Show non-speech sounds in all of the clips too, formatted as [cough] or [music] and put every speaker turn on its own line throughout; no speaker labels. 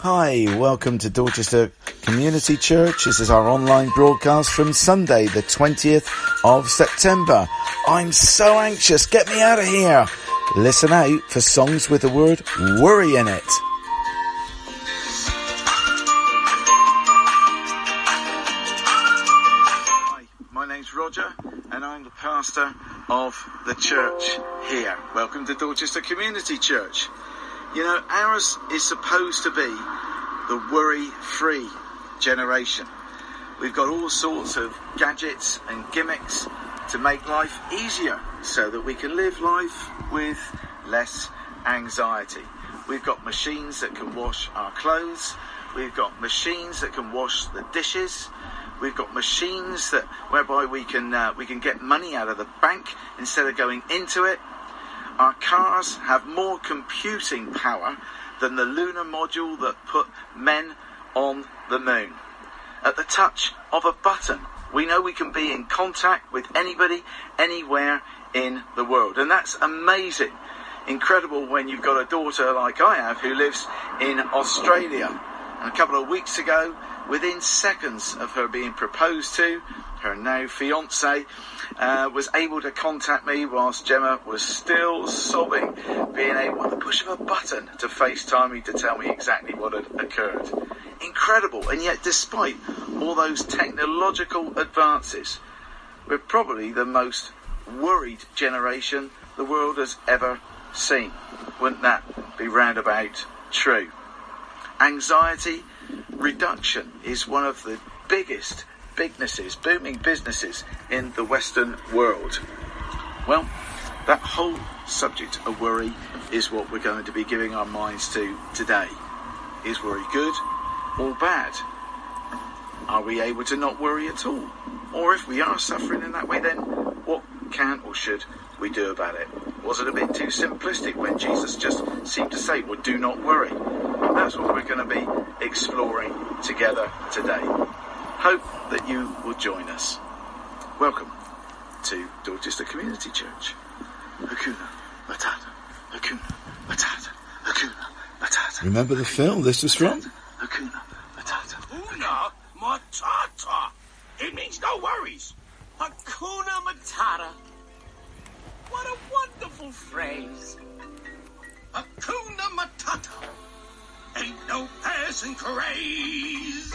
Hi, welcome to Dorchester Community Church. This is our online broadcast from Sunday, the 20th of September. I'm so anxious. Get me out of here. Listen out for songs with the word worry in it.
Hi, my name's Roger, and I'm the pastor of the church here. Welcome to Dorchester Community Church. You know, ours is supposed to be the worry-free generation. We've got all sorts of gadgets and gimmicks to make life easier so that we can live life with less anxiety. We've got machines that can wash our clothes. We've got machines that can wash the dishes. We've got machines that whereby we can uh, we can get money out of the bank instead of going into it. Our cars have more computing power than the lunar module that put men on the moon. At the touch of a button, we know we can be in contact with anybody, anywhere in the world. And that's amazing. Incredible when you've got a daughter like I have who lives in Australia. And a couple of weeks ago, within seconds of her being proposed to, her now fiance uh, was able to contact me whilst Gemma was still sobbing, being able, with the push of a button, to FaceTime me to tell me exactly what had occurred. Incredible, and yet, despite all those technological advances, we're probably the most worried generation the world has ever seen. Wouldn't that be roundabout true? Anxiety reduction is one of the biggest businesses, booming businesses in the Western world. Well, that whole subject of worry is what we're going to be giving our minds to today. Is worry good or bad? Are we able to not worry at all? Or if we are suffering in that way, then what can or should we do about it? Was it a bit too simplistic when Jesus just seemed to say, well, do not worry? That's what we're going to be exploring together today. Hope that you will join us. Welcome to Dorchester Community Church. Hakuna Matata. Hakuna Matata. Hakuna Matata.
Remember the film this was from?
Hakuna Matata.
Hakuna Matata. It means no worries. Hakuna Matata. What a wonderful phrase. Hakuna Matata. Ain't no passing craze.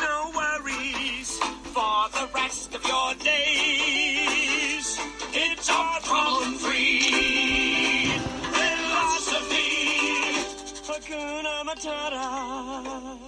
No worries for the rest of your days. It's our problem-free philosophy. Hakuna Matata.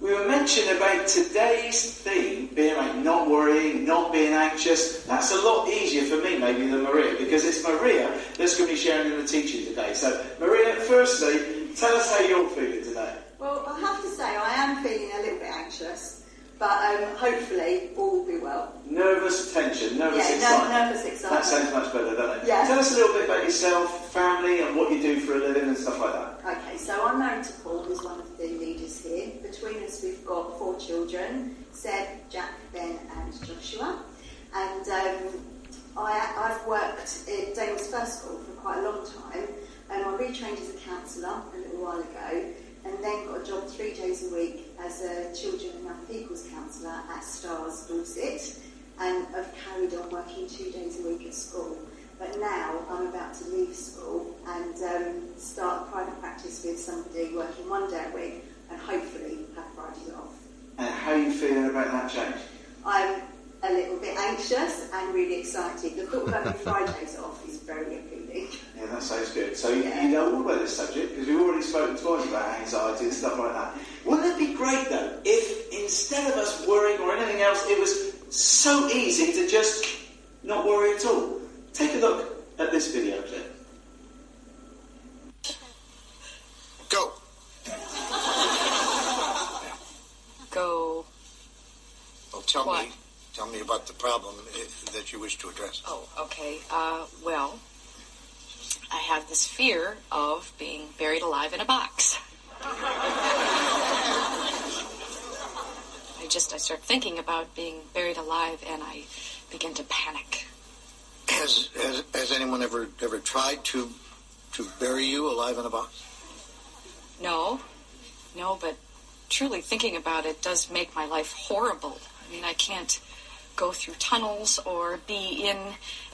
We were mentioning about today's theme being about not worrying, not being anxious. That's a lot easier for me, maybe, than Maria, because it's Maria that's going to be sharing in the teaching today. So, Maria, firstly, tell us how you're feeling today.
Well, I have to say, I am feeling a little bit anxious, but um, hopefully all will be well.
Nervous tension, nervous
Yeah,
excitement.
ner- nervous excitement.
That sounds much better, doesn't it?
Yeah.
Tell us a little bit about yourself, family, and what you do for a living and stuff like that.
Okay, so I'm married to Paul, who's one of the leaders here. Between us, we've got four children Seb, Jack, Ben, and Joshua. And um, I, I've worked at Damers First School for quite a long time. Um, I retrained as a counsellor a little while ago, and then got a job three days a week as a children and young people's counsellor at Stars Dorset, and I've carried on working two days a week at school. But now I'm about to leave school and um, start a private practice with somebody working one day a week and hopefully have Fridays off.
And how are you feeling about that change?
I'm a little bit anxious and really excited. The thought of having Fridays off is very appealing.
Yeah, that sounds good. So you,
Yeah.
you know all about this subject because we've already spoken twice about anxiety and stuff like that. Wouldn't it be great though if instead of us worrying or anything else, it was so easy to just not worry at all? Take a look at this video clip.
Go.
Go.
Well, tell
What?
me, tell me about the problem that you wish to address.
Oh, okay. Uh, well, I have this fear of being buried alive in a box. I just I start thinking about being buried alive and I begin to panic.
Has, has has anyone ever ever tried to to bury you alive in a box?
No, no, but truly thinking about it does make my life horrible. I mean, I can't go through tunnels or be in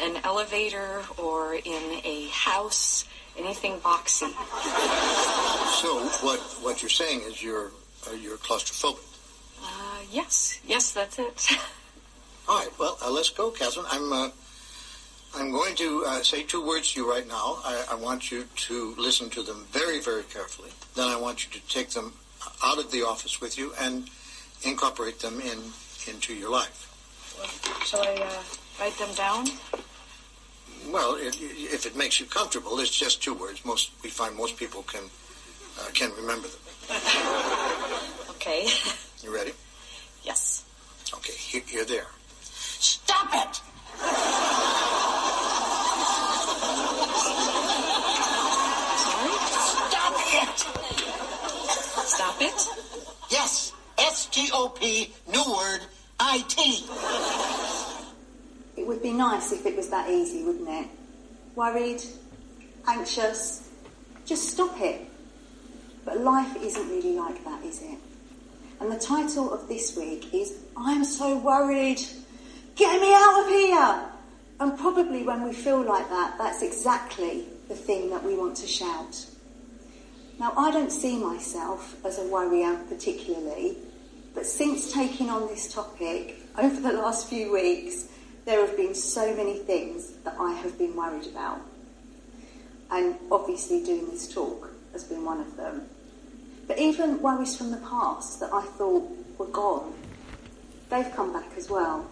an elevator or in a house, anything boxy.
So what what you're saying is you're uh, you're claustrophobic.
Uh, yes, yes, that's it. [laughs]
All right. Well, uh, let's go, Catherine. I'm uh, I'm going to uh, say two words to you right now. I, I want you to listen to them very, very carefully. Then I want you to take them out of the office with you and incorporate them in into your life.
Shall I uh, write them down?
Well, it, if it makes you comfortable, it's just two words. Most we find most people can uh, can remember them. [laughs]
Okay. [laughs]
You ready?
yes.
Okay. Here, here they are.
Stop it! Stop it!
Stop it?
Yes, S-T-O-P, new word, I-T.
It would be nice if it was that easy, wouldn't it? Worried, anxious, just stop it. But life isn't really like that, is it? And the title of this week is I'm so worried. Get me out of here! And probably when we feel like that, that's exactly the thing that we want to shout. Now, I don't see myself as a worrier particularly, but since taking on this topic over the last few weeks, there have been so many things that I have been worried about. And obviously, doing this talk has been one of them. But even worries from the past that I thought were gone, they've come back as well.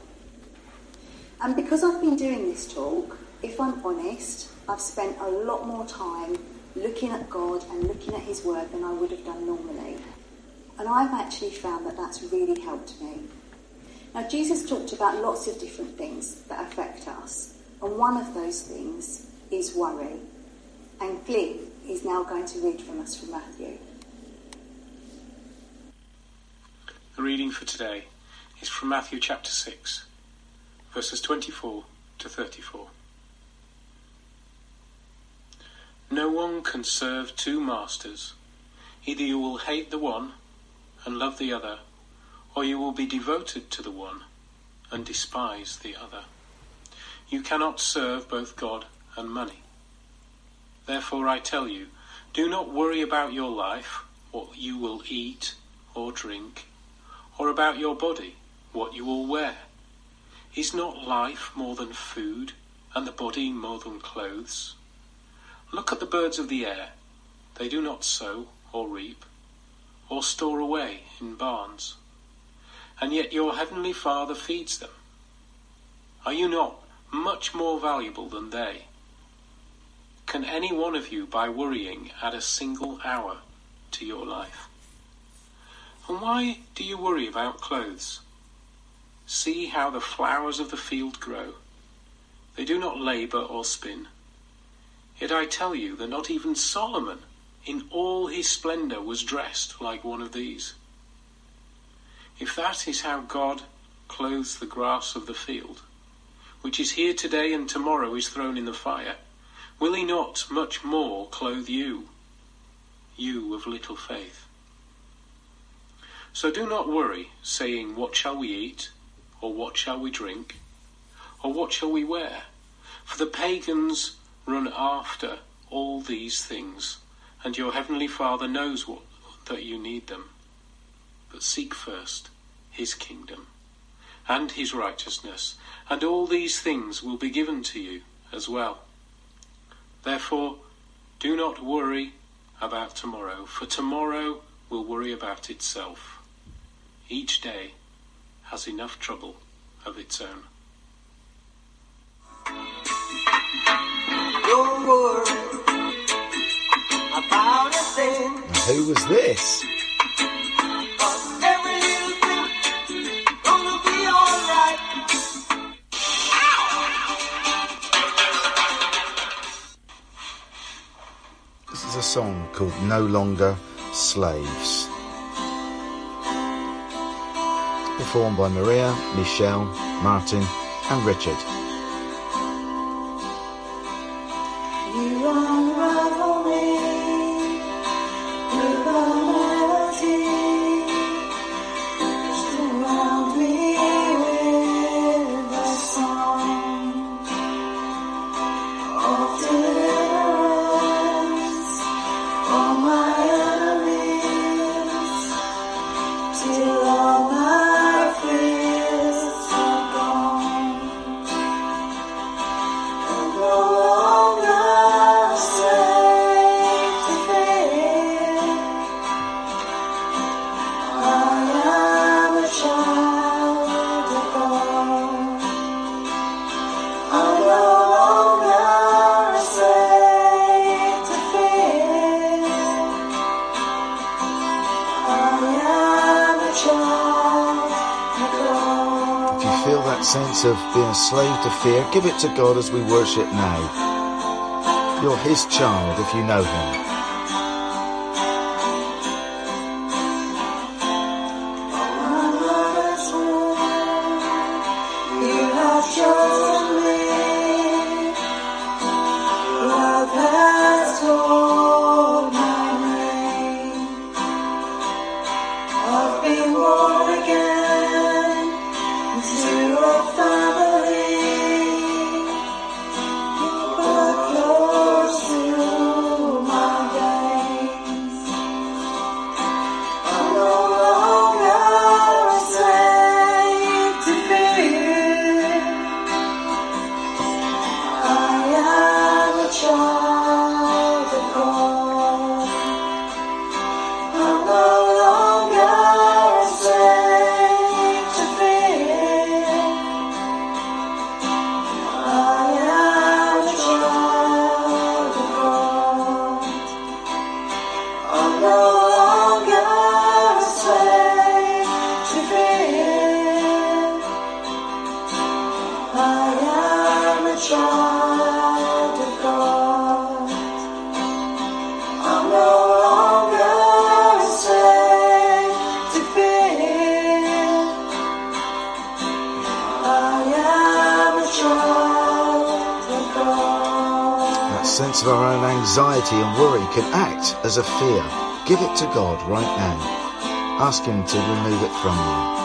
And because I've been doing this talk, if I'm honest, I've spent a lot more time looking at God and looking at His Word than I would have done normally. And I've actually found that that's really helped me. Now, Jesus talked about lots of different things that affect us, and one of those things is worry. And Glyn is now going to read from us from Matthew.
The reading for today is from Matthew chapter 6, verses 24 to 34. No one can serve two masters. Either you will hate the one and love the other, or you will be devoted to the one and despise the other. You cannot serve both God and money. Therefore, I tell you, do not worry about your life, what you will eat or drink, or about your body, what you will wear. Is not life more than food, and the body more than clothes? Look at the birds of the air. They do not sow or reap, or store away in barns, and yet your heavenly Father feeds them. Are you not much more valuable than they? Can any one of you, by worrying, add a single hour to your life? And why do you worry about clothes? See how the flowers of the field grow. They do not labor or spin. Yet I tell you that not even Solomon, in all his splendor, was dressed like one of these. If that is how God clothes the grass of the field, which is here today and tomorrow is thrown in the fire, will he not much more clothe you, you of little faith? So do not worry, saying, What shall we eat? Or what shall we drink? Or what shall we wear? For the pagans run after all these things, and your heavenly Father knows what, that you need them. But seek first his kingdom and his righteousness, and all these things will be given to you as well. Therefore, do not worry about tomorrow, for tomorrow will worry about itself. Each day has enough trouble of its own.
Don't worry.
Who was this? This is a song called No Longer Slaves. Performed by Maria, Michelle, Martin, and Richard.
of
being a slave to fear, give it to God as we worship now. You're His child if you know Him. anxiety and worry can act as a fear. Give it to God right now. Ask Him to remove it from you.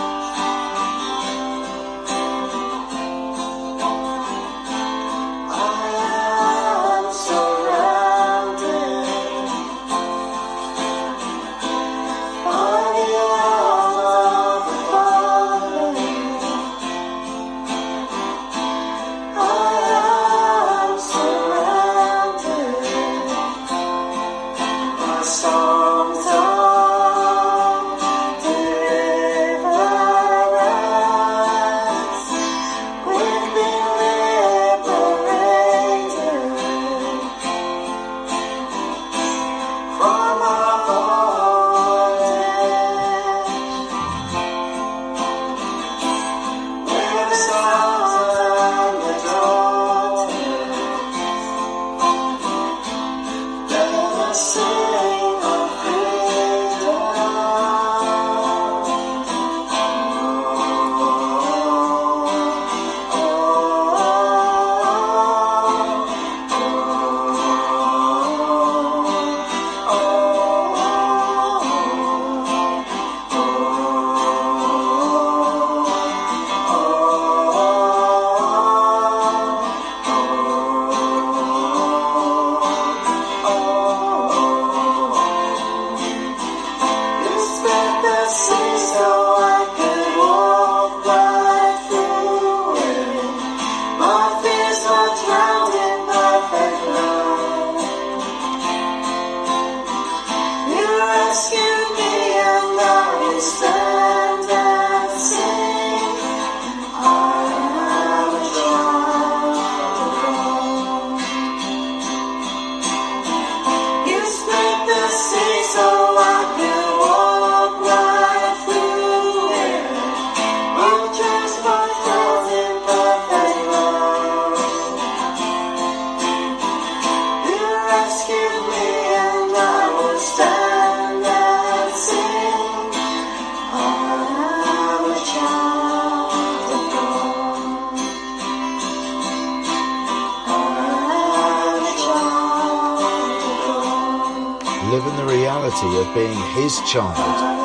Of
being His child.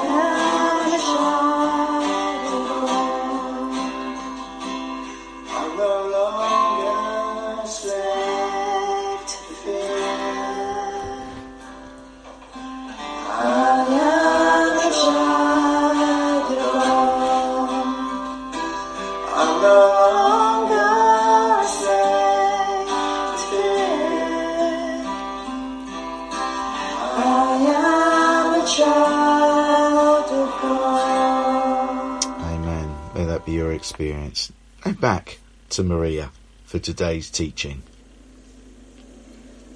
To
Maria for today's teaching.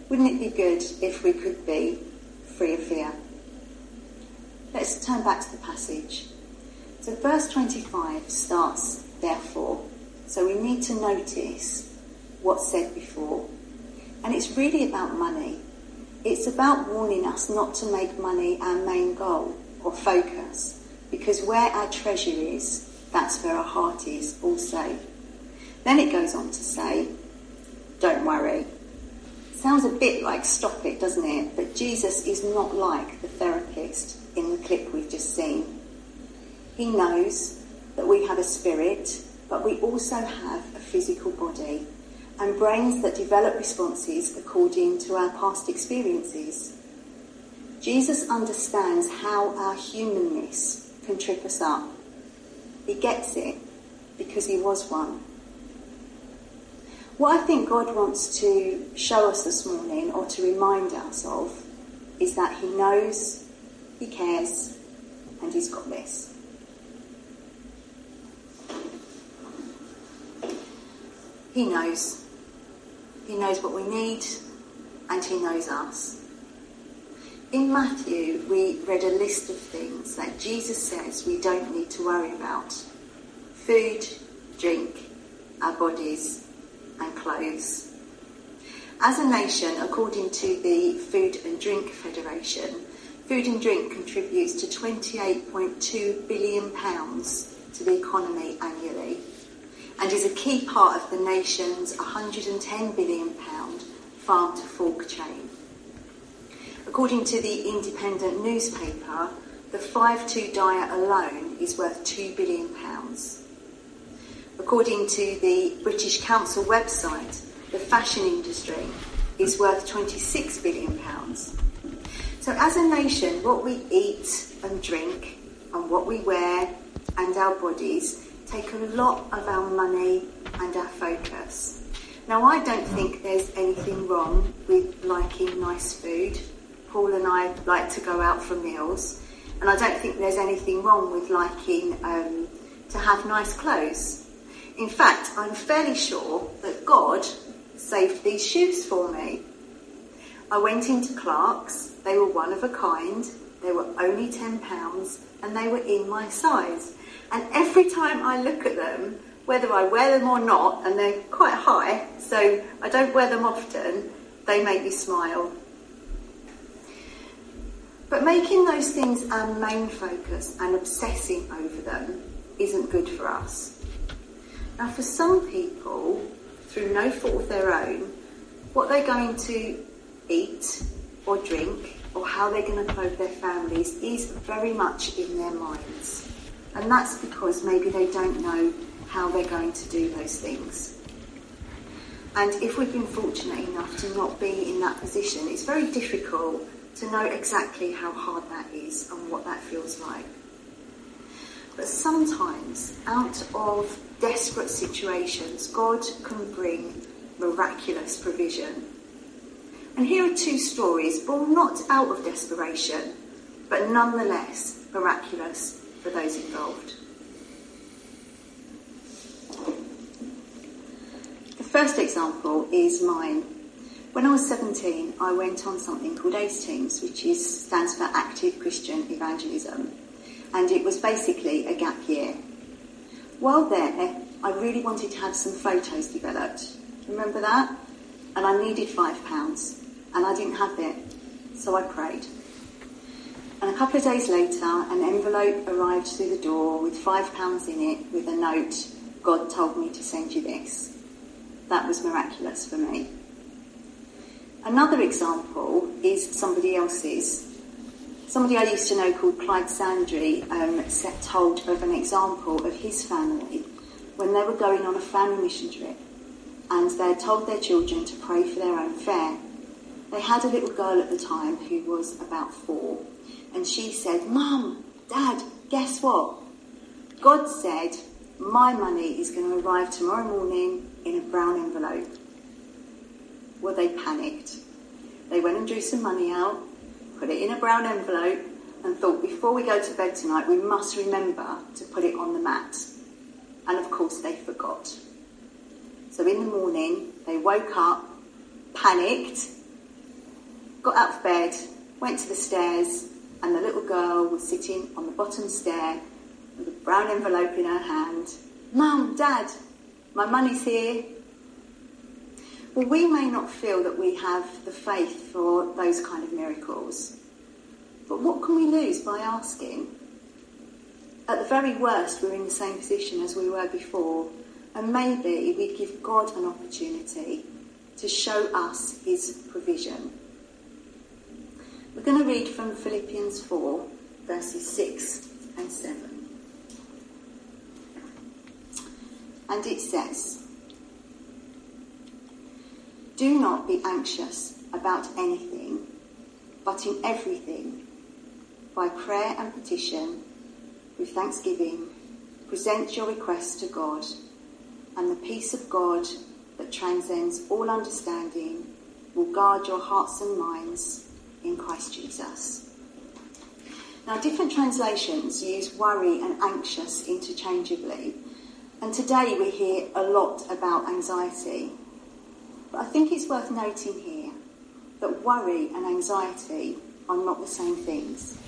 Wouldn't it be good if we could be free of fear? Let's turn back to the passage. So, verse 25 starts, therefore. So, we need to notice what's said before. And it's really about money. It's about warning us not to make money our main goal or focus, because where our treasure is, that's where our heart is also. Then it goes on to say, don't worry. Sounds a bit like stop it, doesn't it? But Jesus is not like the therapist in the clip we've just seen. He knows that we have a spirit, but we also have a physical body and brains that develop responses according to our past experiences. Jesus understands how our humanness can trip us up. He gets it because he was one. What I think God wants to show us this morning or to remind us of is that He knows, He cares, and He's got this. He knows. He knows what we need and He knows us. In Matthew, we read a list of things that Jesus says we don't need to worry about food, drink, our bodies, clothes. As a nation, according to the Food and Drink Federation, food and drink contributes to £28.2 billion to the economy annually and is a key part of the nation's £110 billion farm to fork chain. According to the independent newspaper, the 5-2 diet alone is worth £2 billion. According to the British Council website, the fashion industry is worth 26 billion pounds. So as a nation, what we eat and drink and what we wear and our bodies take a lot of our money and our focus. Now I don't think there's anything wrong with liking nice food. Paul and I like to go out for meals and I don't think there's anything wrong with liking um, to have nice clothes. In fact, I'm fairly sure that God saved these shoes for me. I went into Clark's, they were one of a kind, they were only £10 and they were in my size. And every time I look at them, whether I wear them or not, and they're quite high, so I don't wear them often, they make me smile. But making those things our main focus and obsessing over them isn't good for us. Now, for some people, through no fault of their own, what they're going to eat or drink or how they're going to clothe their families is very much in their minds. And that's because maybe they don't know how they're going to do those things. And if we've been fortunate enough to not be in that position, it's very difficult to know exactly how hard that is and what that feels like. But sometimes, out of desperate situations, God can bring miraculous provision. And here are two stories born not out of desperation, but nonetheless miraculous for those involved. The first example is mine. When I was 17, I went on something called ACE Teams, which is, stands for Active Christian Evangelism, and it was basically a gap year. While there, I really wanted to have some photos developed. Remember that? And I needed five pounds, and I didn't have it, so I prayed. And a couple of days later, an envelope arrived through the door with five pounds in it with a note God told me to send you this. That was miraculous for me. Another example is somebody else's. Somebody I used to know called Clyde Sandry um, set told of an example of his family when they were going on a family mission trip and they had told their children to pray for their own fare. They had a little girl at the time who was about four and she said, Mum, Dad, guess what? God said my money is going to arrive tomorrow morning in a brown envelope. Well, they panicked. They went and drew some money out, put it in a brown envelope, and thought before we go to bed tonight, we must remember to put it on the mat. And of course, they forgot. So in the morning, they woke up, panicked, got out of bed, went to the stairs, and the little girl was sitting on the bottom stair with a brown envelope in her hand. Mum, Dad, my money's here. Well, we may not feel that we have the faith for those kind of miracles. But what can we lose by asking? At the very worst, we're in the same position as we were before, and maybe we'd give God an opportunity to show us his provision. We're going to read from Philippians 4, verses 6 and 7. And it says, Do not be anxious about anything, but in everything, by prayer and petition, with thanksgiving, present your requests to God, and the peace of God that transcends all understanding will guard your hearts and minds in Christ Jesus. Now, different translations use worry and anxious interchangeably, and today we hear a lot about anxiety. But I think it's worth noting here that worry and anxiety are not the same things.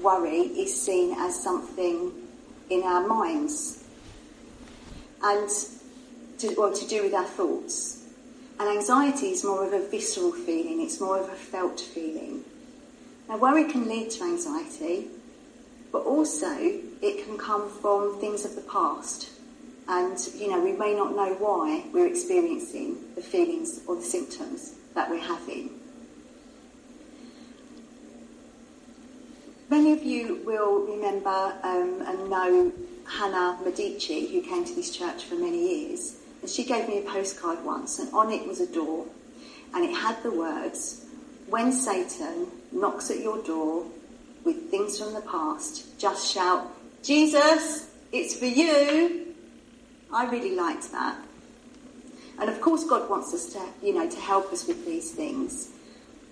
Worry is seen as something in our minds and to, well, to do with our thoughts. And anxiety is more of a visceral feeling, it's more of a felt feeling. Now, worry can lead to anxiety, but also it can come from things of the past. And, you know, we may not know why we're experiencing the feelings or the symptoms that we're having. Many of you will remember um, and know Hannah Medici, who came to this church for many years. And she gave me a postcard once, and on it was a door, and it had the words, When Satan knocks at your door with things from the past, just shout, Jesus, it's for you. I really liked that. And of course, God wants us to, you know, to help us with these things.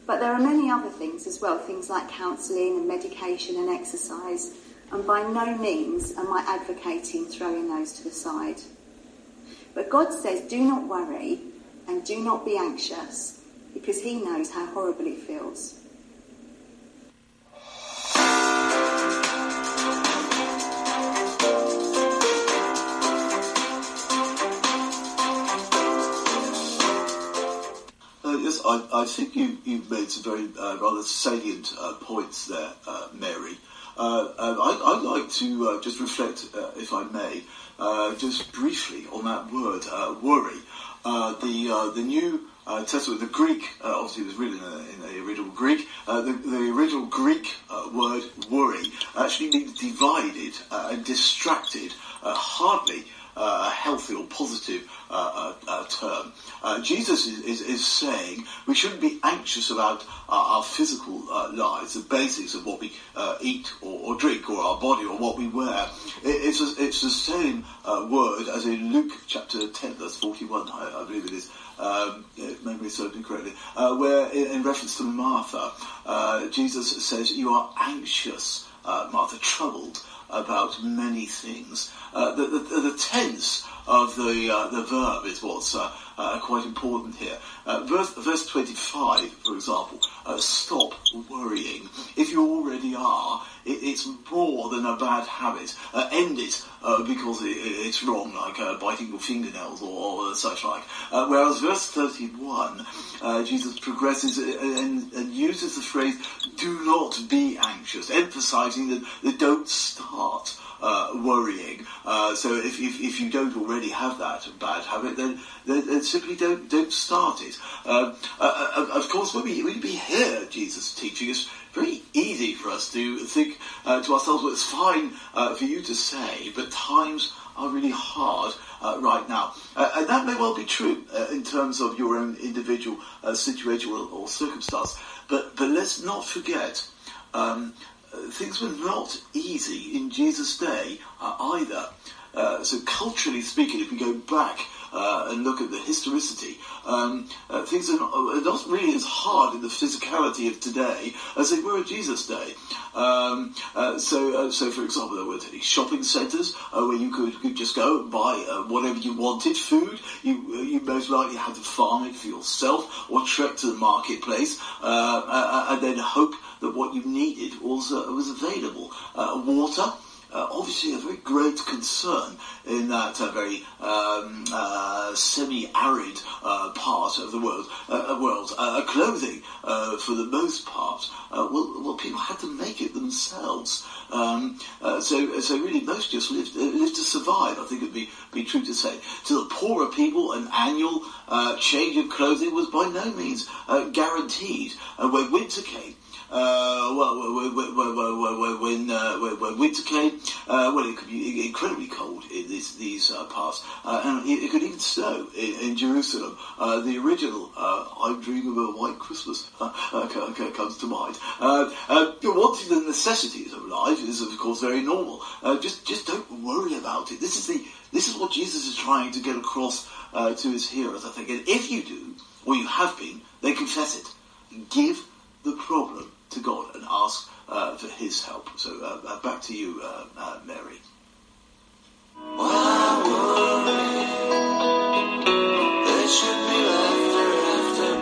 But there are many other things as well, things like counselling and medication and exercise. And by no means am I advocating throwing those to the side. But God says, do not worry and do not be anxious because He knows how horrible it feels.
I, I think you, you've made some very uh, rather salient uh, points there, uh, Mary. Uh, I, I'd like to uh, just reflect, if I may, just briefly on that word, worry. The the New uh, Testament, the Greek, uh, obviously it was written in the, in the original Greek. Uh, the, the original Greek word worry actually means divided and distracted, hardly a healthy or positive uh, uh, uh, term. Uh, Jesus is, is, is saying we shouldn't be anxious about our, our physical uh, lives, the basics of what we uh, eat or, or drink, or our body, or what we wear. It, it's, a, it's the same uh, word as in Luke chapter 10, verse 41, I, I believe it is. Um, if memory serves me correctly, uh, where in, in reference to Martha, uh, Jesus says, "You are anxious, uh, Martha, troubled about many things." Uh, the, the, the tense of the uh, the verb is what's uh, uh, quite important here. Uh, verse, verse 25, for example, uh, stop worrying. If you already are, it, it's more than a bad habit. Uh, end it uh, because it, it- it's wrong, like uh, biting your fingernails or, or such like. Uh, whereas verse 31, uh, Jesus progresses and, and uses the phrase, do not be anxious, emphasizing that, that don't start uh, worrying. Uh, so if, if, if you don't already have that bad habit, then, then, then simply don't don't start it. Uh, uh, of course, when we, when we hear Jesus teaching, it's very easy for us to think uh, to ourselves, well, it's fine uh, for you to say, but times are really hard uh, right now. Uh, and that may well be true uh, in terms of your own individual uh, situation or, circumstance. But, but let's not forget, um, things were not easy in Jesus' day either. So culturally speaking, if we go back uh, and look at the historicity, um, uh, things are not, are not really as hard in the physicality of today as they were in Jesus' day. Um, uh, so, uh, so for example, there any shopping centres uh, where you could, could just go and buy uh, whatever you wanted, food. You, uh, you most likely had to farm it for yourself or trek to the marketplace uh, uh, and then hope that what you needed was, uh, was available. Uh, water uh, obviously a very great concern in that uh, very um, uh, semi-arid uh, part of the world. Uh, uh, world. Clothing, for the most part, well, well, people had to make it themselves. Um, so, so really, most just lived, lived to survive. I think it'd be be true to say. To the poorer people, an annual change of clothing was by no means guaranteed. And when winter came, uh, well, when, when, uh, when, winter came, uh, well, it could be incredibly cold in this, these uh, parts, uh, and it, it could even snow in, in Jerusalem. The original "I'm Dreaming of a White Christmas" co- [laughs] co- comes to mind. Wanting the necessities of life is, of course, very normal. Just, just don't worry about it. This is the, this is what Jesus is trying to get across to his hearers, I think. And if you do, or you have been, then confess it. Give the problem to God and ask uh, for His help. So uh, uh, back to you, uh, uh, Mary.
There should be laughter after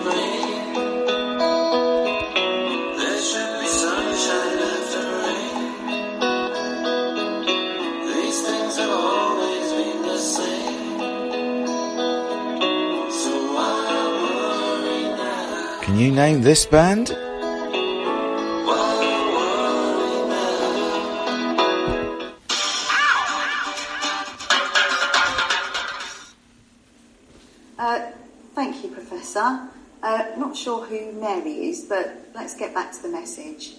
Uh, not sure who Mary is, but let's get back to the message.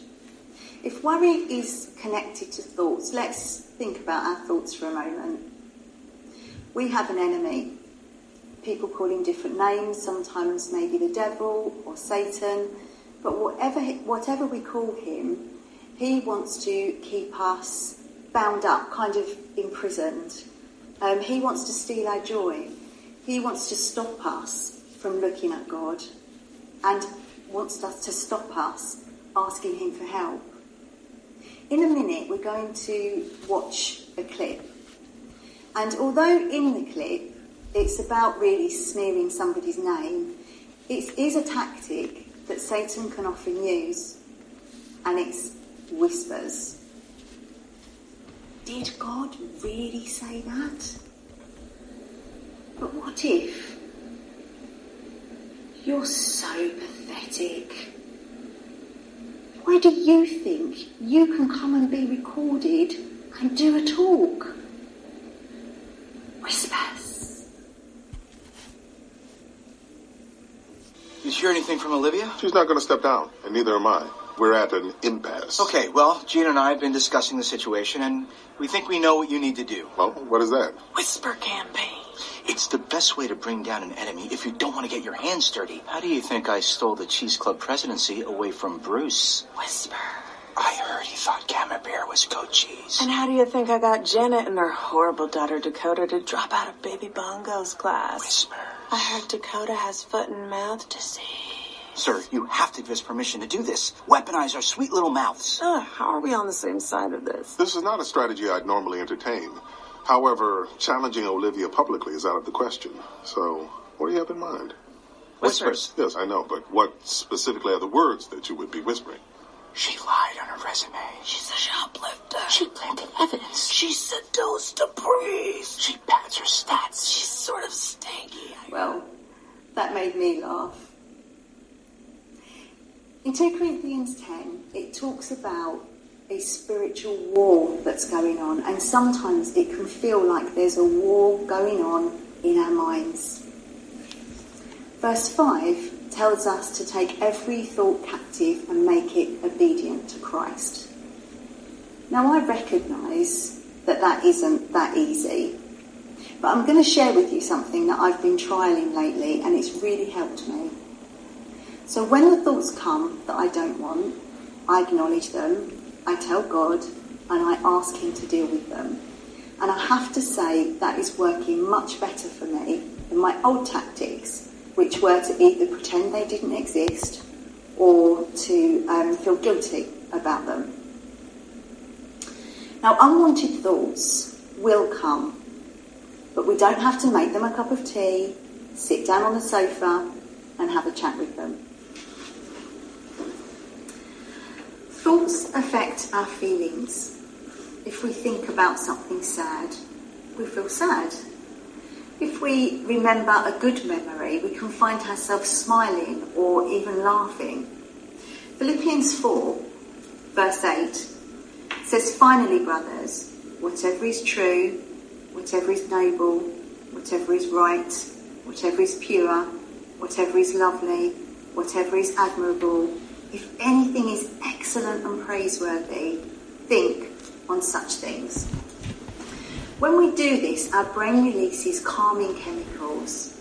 If worry is connected to thoughts, let's think about our thoughts for a moment. We have an enemy. People call him different names, sometimes maybe the devil or Satan, but whatever, whatever we call him, he wants to keep us bound up, kind of imprisoned. Um, he wants to steal our joy. He wants to stop us from looking at God and wants us to stop us asking Him for help. In a minute, we're going to watch a clip. And although in the clip it's about really smearing somebody's name, it is a tactic that Satan can often use, and it's whispers. Did God really say that? But what if? You're so pathetic. Why do you think you can come and be recorded and do a talk? Whispers.
Did you hear anything from Olivia?
She's not going to step down, and neither am I. We're at an impasse.
Okay, well, Gina and I have been discussing the situation, and we think we know what you need to do.
Well, what is that?
Whisper campaign.
It's the best way to bring down an enemy if you don't want to get your hands dirty. How do you think I stole the Cheese Club presidency away from Bruce?
Whisper.
I heard he thought Camembert was goat cheese.
And how do you think I got Janet and her horrible daughter Dakota to drop out of Baby Bongo's class?
Whisper.
I heard Dakota has foot and mouth disease.
Sir, you have to give us permission to do this. Weaponize our sweet little mouths.
Ugh, how are we on the same side of this?
This is not a strategy I'd normally entertain. However, challenging Olivia publicly is out of the question. So, what do you have in mind?
Whispers.
Yes, I know, but what specifically are the words that you would be whispering?
She lied on her resume.
She's a shoplifter.
She planted evidence.
She seduced a priest.
She pads her stats.
She's sort of stanky.
Well, that made me laugh. In 2 Corinthians 10, it talks about a spiritual war that's going on, and sometimes it can feel like there's a war going on in our minds. Verse 5 tells us to take every thought captive and make it obedient to Christ. Now, I recognise that that isn't that easy, but I'm going to share with you something that I've been trialing lately, and it's really helped me. So, when the thoughts come that I don't want, I acknowledge them, I tell God, and I ask Him to deal with them. And I have to say that is working much better for me than my old tactics, which were to either pretend they didn't exist or to um, feel guilty about them. Now, unwanted thoughts will come, but we don't have to make them a cup of tea, sit down on the sofa, and have a chat with them. Thoughts affect our feelings. If we think about something sad, we feel sad. If we remember a good memory, we can find ourselves smiling or even laughing. Philippians 4, verse 8 says, Finally, brothers, whatever is true, whatever is noble, whatever is right, whatever is pure, whatever is lovely, whatever is admirable, if anything is excellent and praiseworthy, think on such things. When we do this, our brain releases calming chemicals.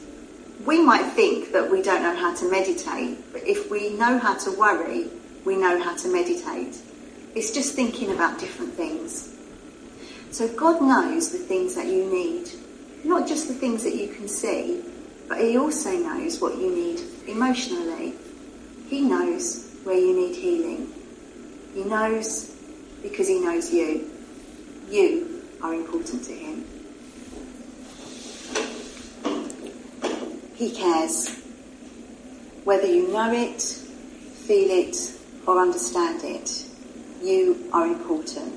We might think that we don't know how to meditate, but if we know how to worry, we know how to meditate. It's just thinking about different things. So God knows the things that you need, not just the things that you can see, but He also knows what you need emotionally. He knows where you need healing. He knows because He knows you. You are important to Him. He cares. Whether you know it, feel it, or understand it, you are important.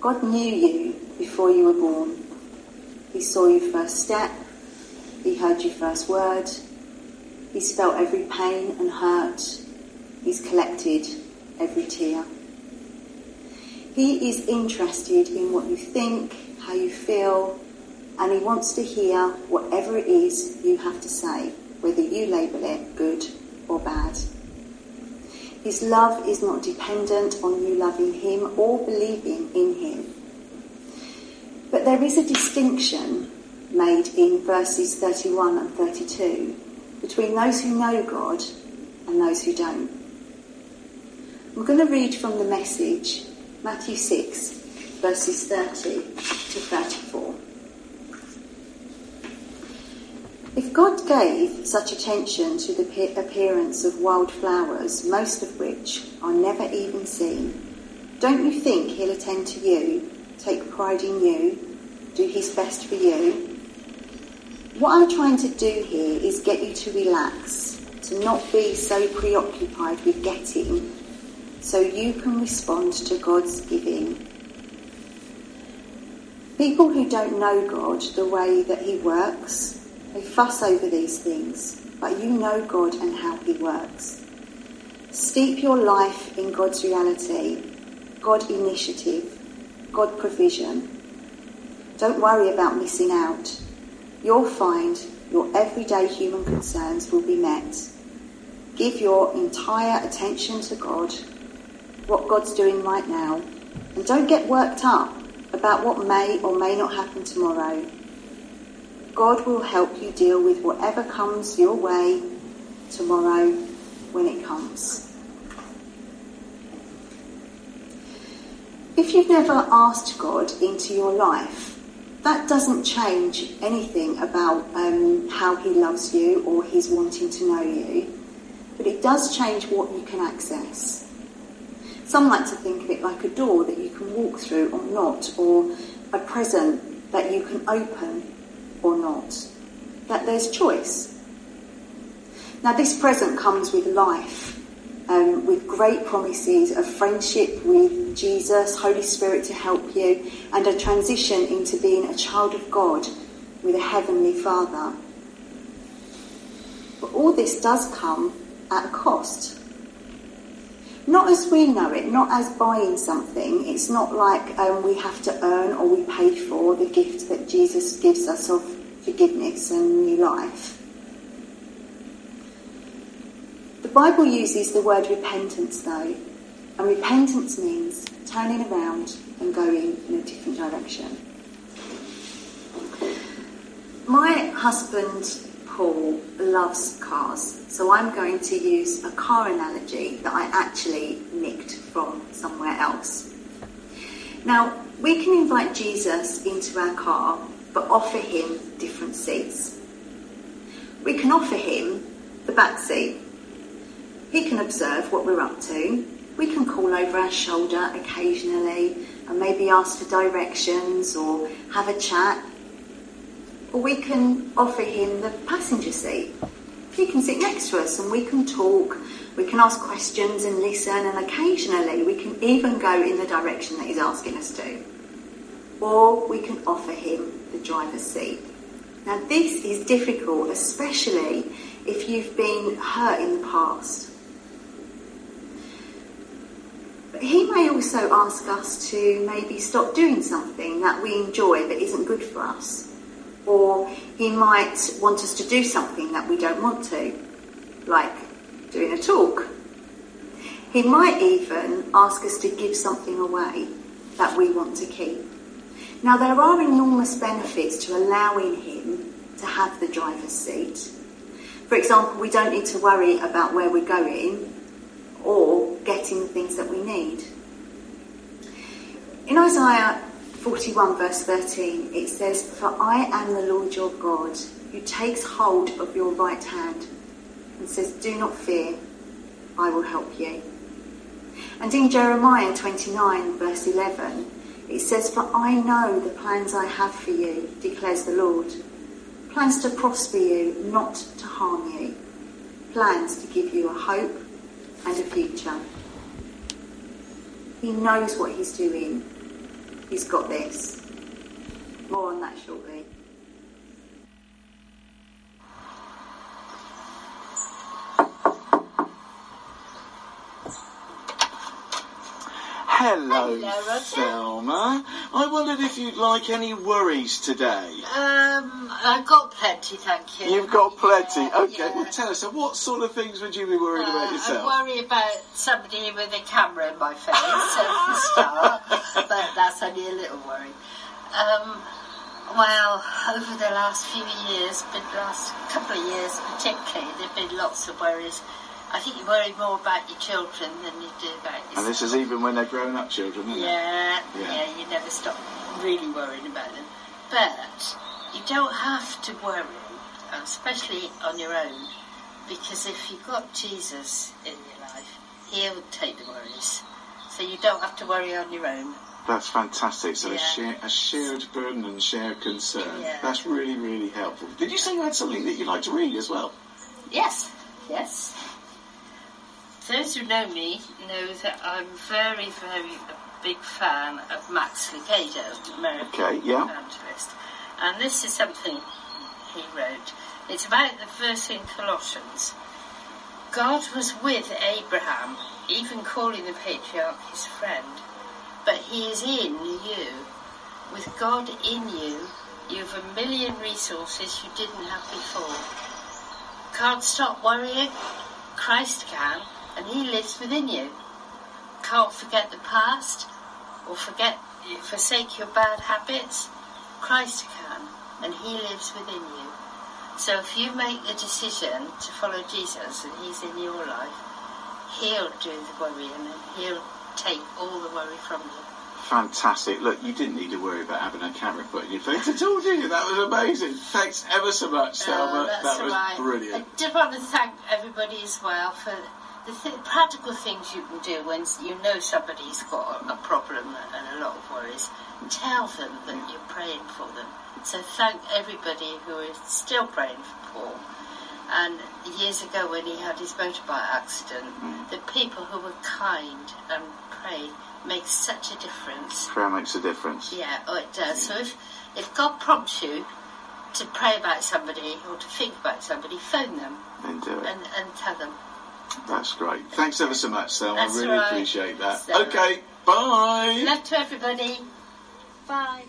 God knew you before you were born. He saw your first step. He heard your first word. He felt every pain and hurt He's collected every tear. He is interested in what you think, how you feel, and he wants to hear whatever it is you have to say, whether you label it good or bad. His love is not dependent on you loving him or believing in him. But there is a distinction made in verses 31 and 32 between those who know God and those who don't. We're going to read from the message, Matthew 6, verses 30 to 34. If God gave such attention to the appearance of wild flowers, most of which are never even seen, don't you think He'll attend to you, take pride in you, do His best for you? What I'm trying to do here is get you to relax, to not be so preoccupied with getting so you can respond to God's giving. People who don't know God the way that He works, they fuss over these things, but you know God and how He works. Steep your life in God's reality, God initiative, God provision. Don't worry about missing out. You'll find your everyday human concerns will be met. Give your entire attention to God what God's doing right now. And don't get worked up about what may or may not happen tomorrow. God will help you deal with whatever comes your way tomorrow when it comes. If you've never asked God into your life, that doesn't change anything about um, how He loves you or His wanting to know you, but it does change what you can access. Some like to think of it like a door that you can walk through or not, or a present that you can open or not. That there's choice. Now, this present comes with life, um, with great promises of friendship with Jesus, Holy Spirit to help you, and a transition into being a child of God with a heavenly Father. But all this does come at a cost. Not as we know it, not as buying something. It's not like um, we have to earn or we pay for the gift that Jesus gives us of forgiveness and new life. The Bible uses the word repentance though, and repentance means turning around and going in a different direction. My husband Paul loves cars, so I'm going to use a car analogy that I actually nicked from somewhere else. Now, we can invite Jesus into our car, but offer him different seats. We can offer him the back seat. He can observe what we're up to. We can call over our shoulder occasionally and maybe ask for directions or have a chat or we can offer him the passenger seat. He can sit next to us and we can talk, we can ask questions and listen, and occasionally we can even go in the direction that he's asking us to. Or we can offer him the driver's seat. Now, this is difficult, especially if you've been hurt in the past. But he may also ask us to maybe stop doing something that we enjoy but isn't good for us or he might want us to do something that we don't want to, like doing a talk. He might even ask us to give something away that we want to keep. Now, there are enormous benefits to allowing him to have the driver's seat. For example, we don't need to worry about where we're going or getting the things that we need. In Isaiah 41 verse 13, it says, For I am the Lord your God, who takes hold of your right hand and says, Do not fear, I will help you. And in Jeremiah 29 verse 11, it says, For I know the plans I have for you, declares the Lord. Plans to prosper you, not to harm you. Plans to give you a hope and a future. He knows what he's doing He's got this. More on that shortly.
Hello,
Hello.
Thelma. I wondered if you'd like any worries today.
Um, I've got plenty, thank you.
You've got plenty.
Yeah,
okay,
yeah.
well tell us, what sort of things would you be worried about
Uh,
yourself?
I worry about somebody with a camera in my face start, but that's only a little worry. Um, well, over the last few years, but the last couple of years particularly, there've been lots of worries. I think you worry more about your children than you do about yourself.
and this is even when they're grown up children, isn't it?
Yeah,
Yeah.
yeah, you never stop really worrying about them. But you don't have to worry, um, especially on your own, because if you've got Jesus in your life, He'll take the worries. So you don't have to worry on your own.
That's fantastic. So a,
Yeah.
share, a shared burden and shared concern.
Yeah.
That's really, really helpful. Did you say you had something that you'd like to read as well?
Yes, yes. Those who know me know that I'm very, very a big fan of Max Lucado, American
Okay, yeah.
evangelist. And this is something he wrote. It's about the verse in Colossians. God was with Abraham, even calling the patriarch his friend. But he is in you. With God in you, you have a million resources you didn't have before. Can't stop worrying? Christ can, and He lives within you. Can't forget the past or forget forsake your bad habits? Christ can, and He lives within you. So if you make the decision to follow Jesus and He's in your life, He'll do the worrying and He'll take all the worry from you.
Fantastic. Look, you didn't need to worry about having a camera put in your face at all, did you? That was amazing. Thanks ever so much, Thelma.
Oh,
that was
right.
brilliant.
I did want to thank everybody as well for the th- practical things you can do when you know somebody's got a, problem and a lot of worries. Tell them that you're praying for them. So thank everybody who is still praying for Paul. And years ago when he had his motorbike accident, mm. the people who were kind and prayed make such a difference.
Prayer makes a difference.
Yeah, oh, it does. So if, if God prompts you to pray about somebody or to think about somebody, phone them
Then do it.
and, and tell them.
That's great. Thanks ever so much, Thelma.
That's
I really
right.
appreciate that.
So-
Okay, bye.
Love to everybody. Bye.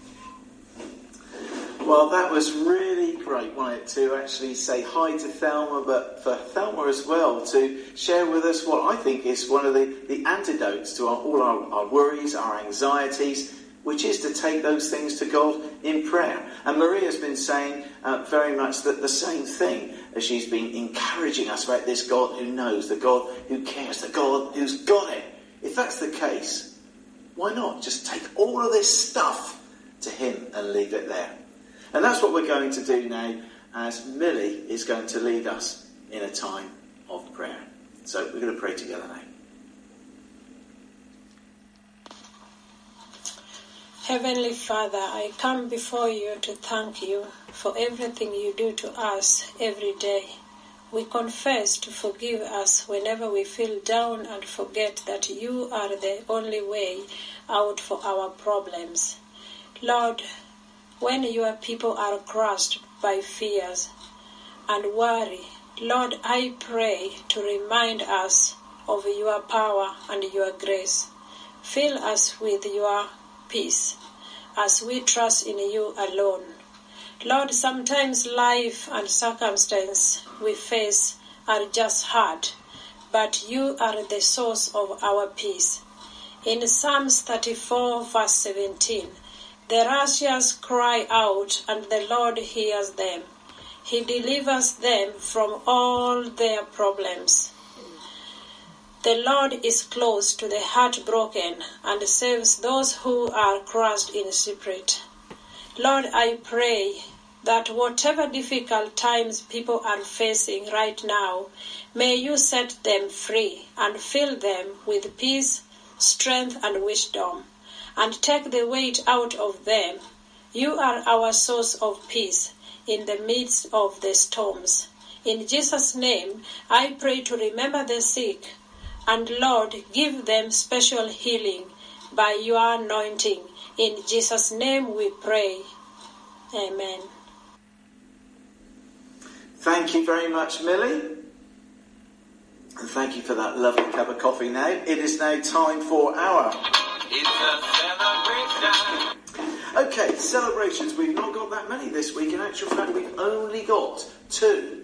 Well, that was really great, wasn't it, to actually say hi to Thelma, but for Thelma as well to share with us what I think is one of the, the antidotes to our, all our, our worries, our anxieties, which is to take those things to God in prayer. And Maria's been saying uh, very much that the same thing as she's been encouraging us about this God who knows, the God who cares, the God who's got it. If that's the case, why not just take all of this stuff to Him and leave it there? And that's what we're going to do now as Millie is going to lead us in a time of prayer. So we're going to pray together now.
Heavenly Father, I come before you to thank you for everything you do to us every day. We confess to forgive us whenever we feel down and forget that you are the only way out for our problems. Lord, when your people are crushed by fears and worry, Lord, I pray to remind us of your power and your grace. Fill us with your peace as we trust in you alone. Lord, sometimes life and circumstance we face are just hard, but you are the source of our peace. In Psalms 34 verse 17, the righteous cry out and the Lord hears them. He delivers them from all their problems. The Lord is close to the heartbroken and saves those who are crushed in spirit. Lord, I pray that whatever difficult times people are facing right now, may you set them free and fill them with peace, strength, and wisdom, and take the weight out of them. You are our source of peace in the midst of the storms. In Jesus' name, I pray to remember the sick, and Lord, give them special healing by your anointing. In Jesus' name we pray. Amen.
Thank you very much, Millie. And thank you for that lovely cup of coffee now. It is now time for our. Okay, celebrations. We've not got that many this week. In actual fact, we've only got two.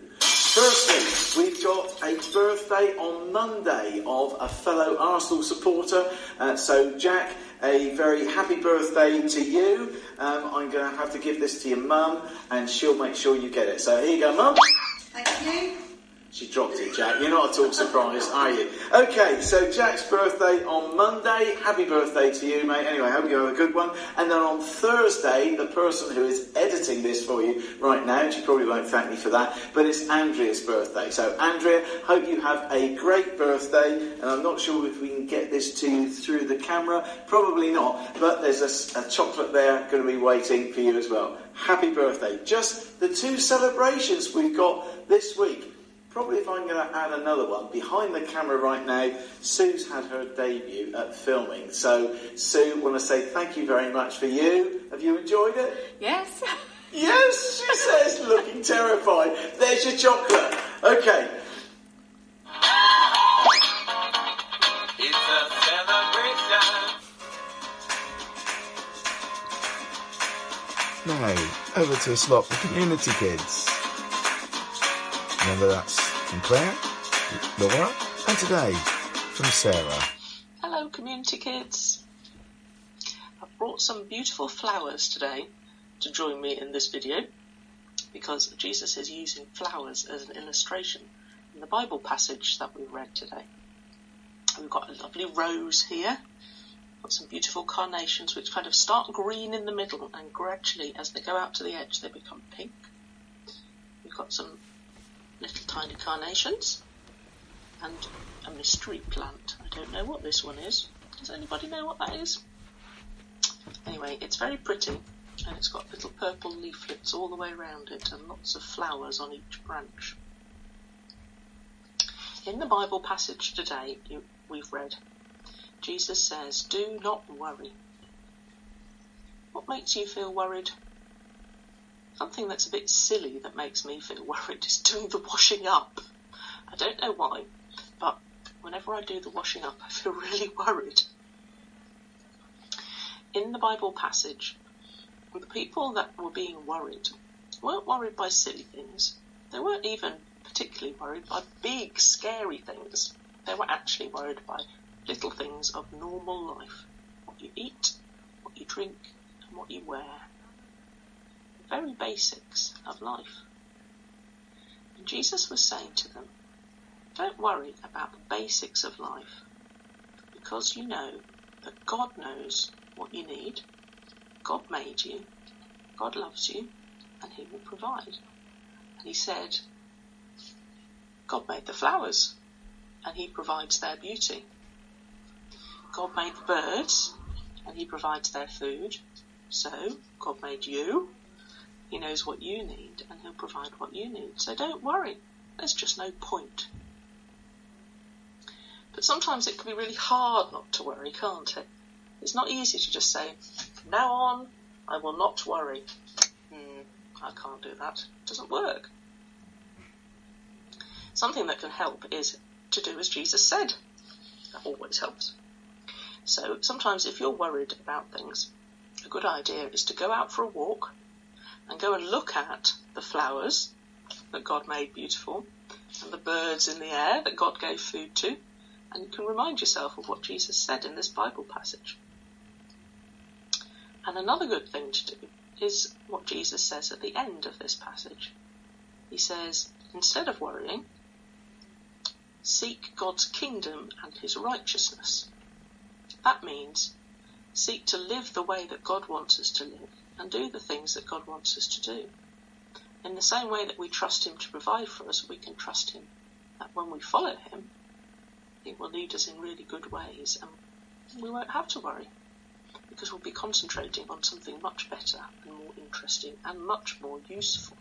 Firstly, we've got a birthday on Monday of a fellow Arsenal supporter. Uh, so, Jack, a very happy birthday to you. Um, I'm going to have to give this to your mum, and she'll make sure you get it. So, here you go, mum.
Thank you.
She dropped it, Jack. You're not at all surprised, are you? Okay, so Jack's birthday on Monday. Happy birthday to you, mate. Anyway, hope you have a good one. And then on Thursday, the person who is editing this for you right now, she probably won't thank me for that, but it's Andrea's birthday. So, Andrea, hope you have a great birthday. And I'm not sure if we can get this to you through the camera. Probably not, but there's a chocolate there going to be waiting for you as well. Happy birthday. Just the two celebrations we've got this week. Probably if I'm going to add another one, behind the camera right now, Sue's had her debut at filming. So, Sue, want to say thank you very much for you. Have you enjoyed it?
Yes. [laughs]
Yes, she says, looking terrified. There's your chocolate. Okay.
Now, over to a slot for community kids. Remember that's from Claire, Laura, and today from Sarah.
Hello, community kids. I've brought some beautiful flowers today to join me in this video because Jesus is using flowers as an illustration in the Bible passage that we read today. We've got a lovely rose here, got some beautiful carnations which kind of start green in the middle and gradually as they go out to the edge they become pink. We've got some little tiny carnations and a mystery plant. I don't know what this one is. Does anybody know what that is? Anyway, it's very pretty and it's got little purple leaflets all the way around it and lots of flowers on each branch. In the Bible passage today we've read, Jesus says, Do not worry. What makes you feel worried? Something that's a bit silly that makes me feel [laughs] worried is doing the washing up. I don't know why, but whenever I do the washing up, I feel [laughs] really worried. In the Bible passage, the people that were being worried weren't worried by silly things. They weren't even particularly worried by big, scary things. They were actually worried by little things of normal life. What you eat, what you drink, and what you wear. Very basics of life. And Jesus was saying to them, don't worry about the basics of life because you know that God knows what you need. God made you. God loves you and he will provide. And he said, God made the flowers and he provides their beauty. God made the birds and he provides their food. So God made you. He knows what you need and he'll provide what you need. So don't worry. There's just no point. But sometimes it can be really hard not to worry, can't it? It's not easy to just say, from now on, I will not worry. Hmm, I can't do that. It doesn't work. Something that can help is to do as Jesus said. That always helps. So sometimes if you're worried about things, a good idea is to go out for a walk and go and look at the flowers that God made beautiful and the birds in the air that God gave food to, and you can remind yourself of what Jesus said in this Bible passage. And another good thing to do is what Jesus says at the end of this passage. He says, instead of worrying, seek God's kingdom and his righteousness. That means seek to live the way that God wants us to live and do the things that God wants us to do. In the same way that we trust him to provide for us, we can trust him that when we follow him, he will lead us in really good ways and we won't have to worry because we'll be concentrating on something much better and more interesting and much more useful.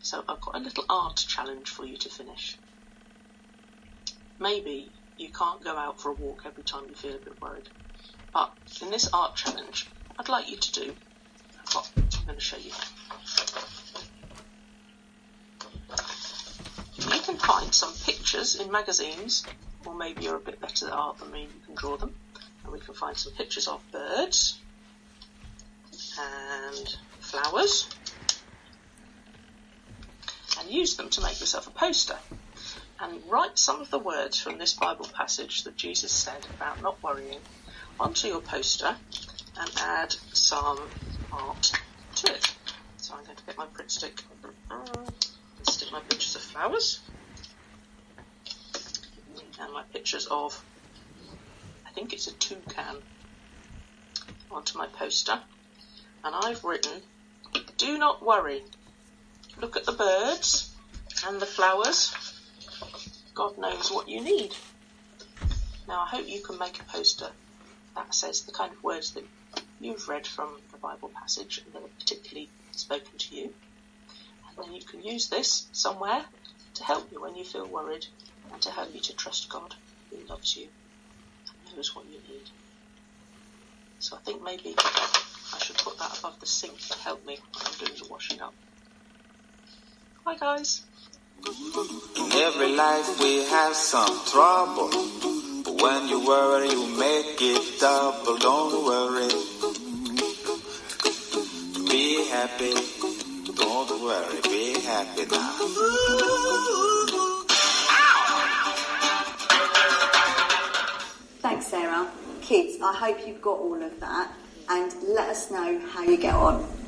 So I've got a little art challenge for you to finish. Maybe you can't go out for a walk every time you feel a bit worried, but in this art challenge, I'd like you to do what I'm going to show you. You can find some pictures in magazines, or maybe you're a bit better at art than me, you can draw them. And we can find some pictures of birds and flowers and use them to make yourself a poster. And write some of the words from this Bible passage that Jesus said about not worrying onto your poster and add some art to it. So I'm going to get my Pritt stick and stick my pictures of flowers and my pictures of I think it's a toucan, onto my poster. And I've written, do not worry. Look at the birds and the flowers. God knows what you need. Now I hope you can make a poster that says the kind of words that you've read from the Bible passage and that have particularly spoken to you. And then you can use this somewhere to help you when you feel worried and to help you to trust God who loves you and knows what you need. So I think maybe I should put that above the sink to help me when I'm doing the washing up. Hi guys.
In every life we have some trouble. But when you worry, you make it double. Don't worry. Be happy. Don't worry. Be happy now.
Thanks, Sarah. Kids, I hope you've got all of that and let us know how you get on.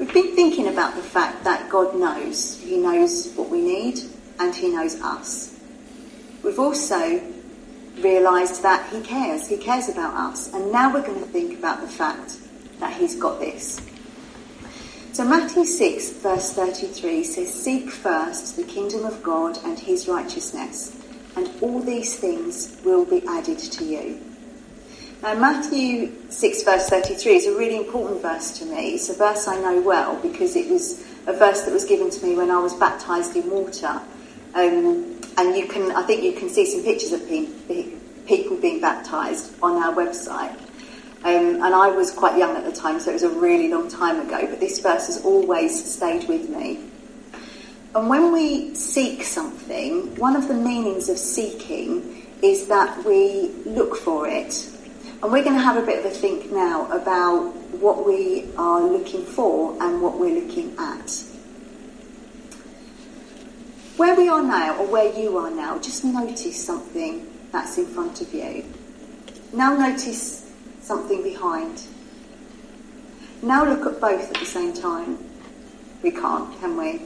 We've been thinking about the fact that God knows. He knows what we need and He knows us. We've also realised that He cares. He cares about us. And now we're going to think about the fact that He's got this. So Matthew 6 verse 33 says, Seek first the kingdom of God and His righteousness and all these things will be added to you. Now, Matthew 6, verse 33 is a really important verse to me. It's a verse I know well because it was a verse that was given to me when I was baptized in water. Um, and you can, I think you can see some pictures of people being baptized on our website. Um, and I was quite young at the time, so it was a really long time ago, but this verse has always stayed with me. And when we seek something, one of the meanings of seeking is that we look for it. And we're going to have a bit of a think now about what we are looking for and what we're looking at. Where we are now, or where you are now, just notice something that's in front of you. Now notice something behind. Now look at both at the same time. We can't, can we?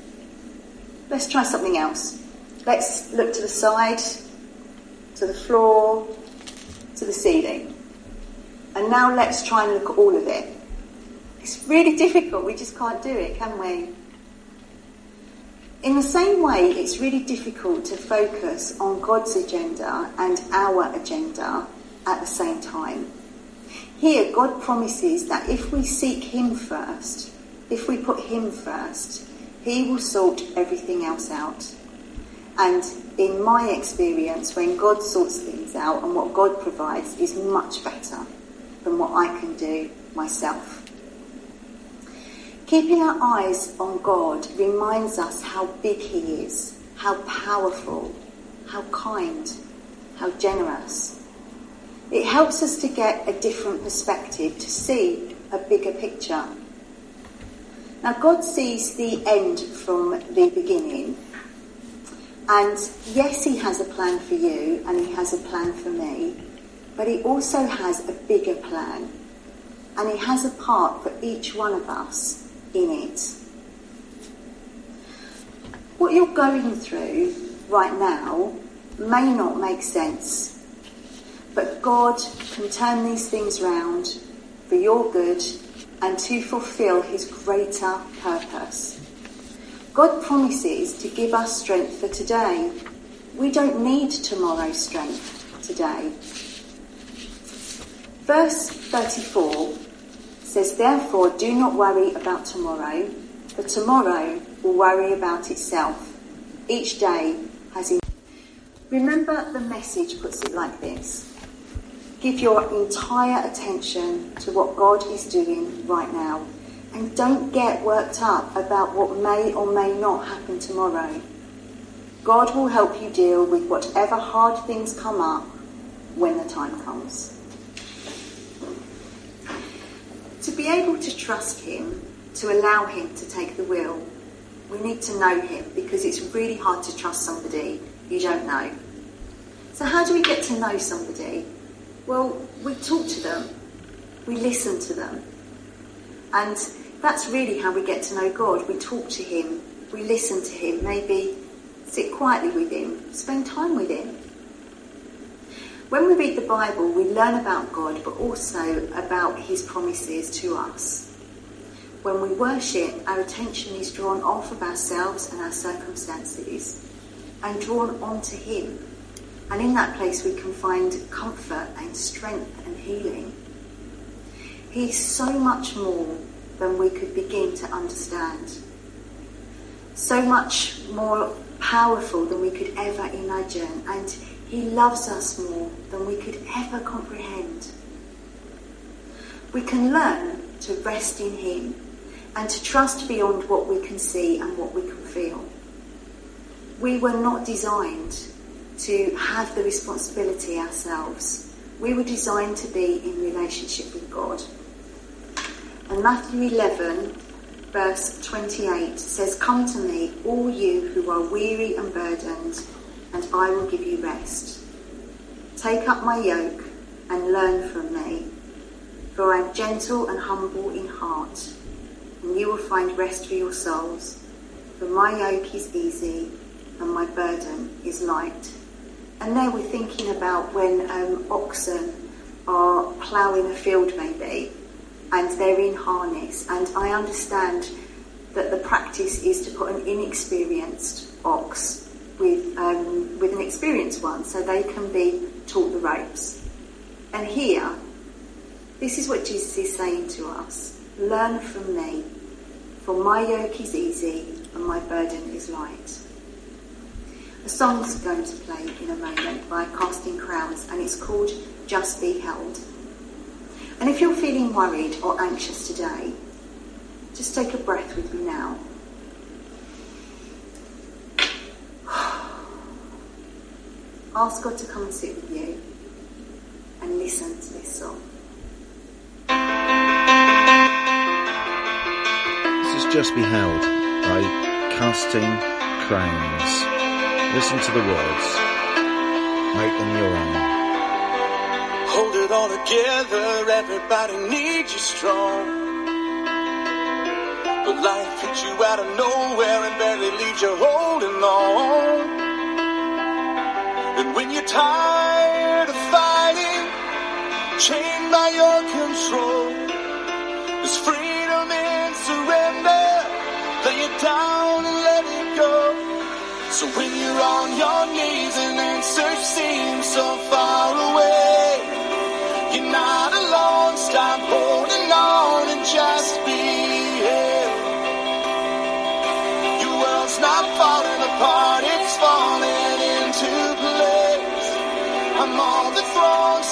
Let's try something else. Let's look to the side, to the floor, to the ceiling. And now let's try and look at all of it. It's really difficult, we just can't do it, can we? In the same way, it's really difficult to focus on God's agenda and our agenda at the same time. Here, God promises that if we seek Him first, if we put Him first, He will sort everything else out. And in my experience, when God sorts things out and what God provides is much better than what I can do myself. Keeping our eyes on God reminds us how big He is, how powerful, how kind, how generous. It helps us to get a different perspective, to see a bigger picture. Now, God sees the end from the beginning. And yes, He has a plan for you and He has a plan for me, but He also has a bigger plan. And He has a part for each one of us in it. What you're going through right now may not make sense, but God can turn these things round for your good and to fulfill his greater purpose. God promises to give us strength for today. We don't need tomorrow's strength today. Verse 34 says, Therefore, do not worry about tomorrow, for tomorrow will worry about itself. Each day has. In- Remember, the message puts it like this Give your entire attention to what God is doing right now, and don't get worked up about what may or may not happen tomorrow. God will help you deal with whatever hard things come up when the time comes. To be able to trust Him, to allow Him to take the wheel, we need to know Him because it's really hard to trust somebody you don't know. So, how do we get to know somebody? Well, we talk to them, we listen to them. And that's really how we get to know God. We talk to Him, we listen to Him, maybe sit quietly with Him, spend time with Him. When we read the Bible, we learn about God, but also about His promises to us. When we worship, our attention is drawn off of ourselves and our circumstances and drawn onto Him. And in that place, we can find comfort and strength and healing. He's so much more than we could begin to understand. So much more powerful than we could ever imagine. And he loves us more than we could ever comprehend. We can learn to rest in Him and to trust beyond what we can see and what we can feel. We were not designed to have the responsibility ourselves. We were designed to be in relationship with God. And Matthew 11, verse 28 says, Come to me, all you who are weary and burdened, and I will give you rest. Take up my yoke and learn from me, for I am gentle and humble in heart, and you will find rest for your souls. For my yoke is easy and my burden is light. And there we're thinking about when um, oxen are ploughing a field, maybe, and they're in harness. And I understand that the practice is to put an inexperienced ox with, um, with an experienced one so they can be taught the ropes. And here, this is what Jesus is saying to us Learn from me, for my yoke is easy and my burden is light. A song's going to play in a moment by Casting Crowns, and it's called Just Be Held. And if you're feeling worried or anxious today, just take a breath with me now. [gasps] ask God to come and sit with you and listen to this song.
This is Just Be Held by Casting Crowns. Listen to the words. Make them your own.
Hold it all together, everybody needs you strong. Life hits you out of nowhere and barely leaves you holding on. And when you're tired of fighting, chained by your control, there's freedom in surrender. Lay it down and let it go. So when you're on your knees and answers seem so far away, you're not alone. Stop holding on and just be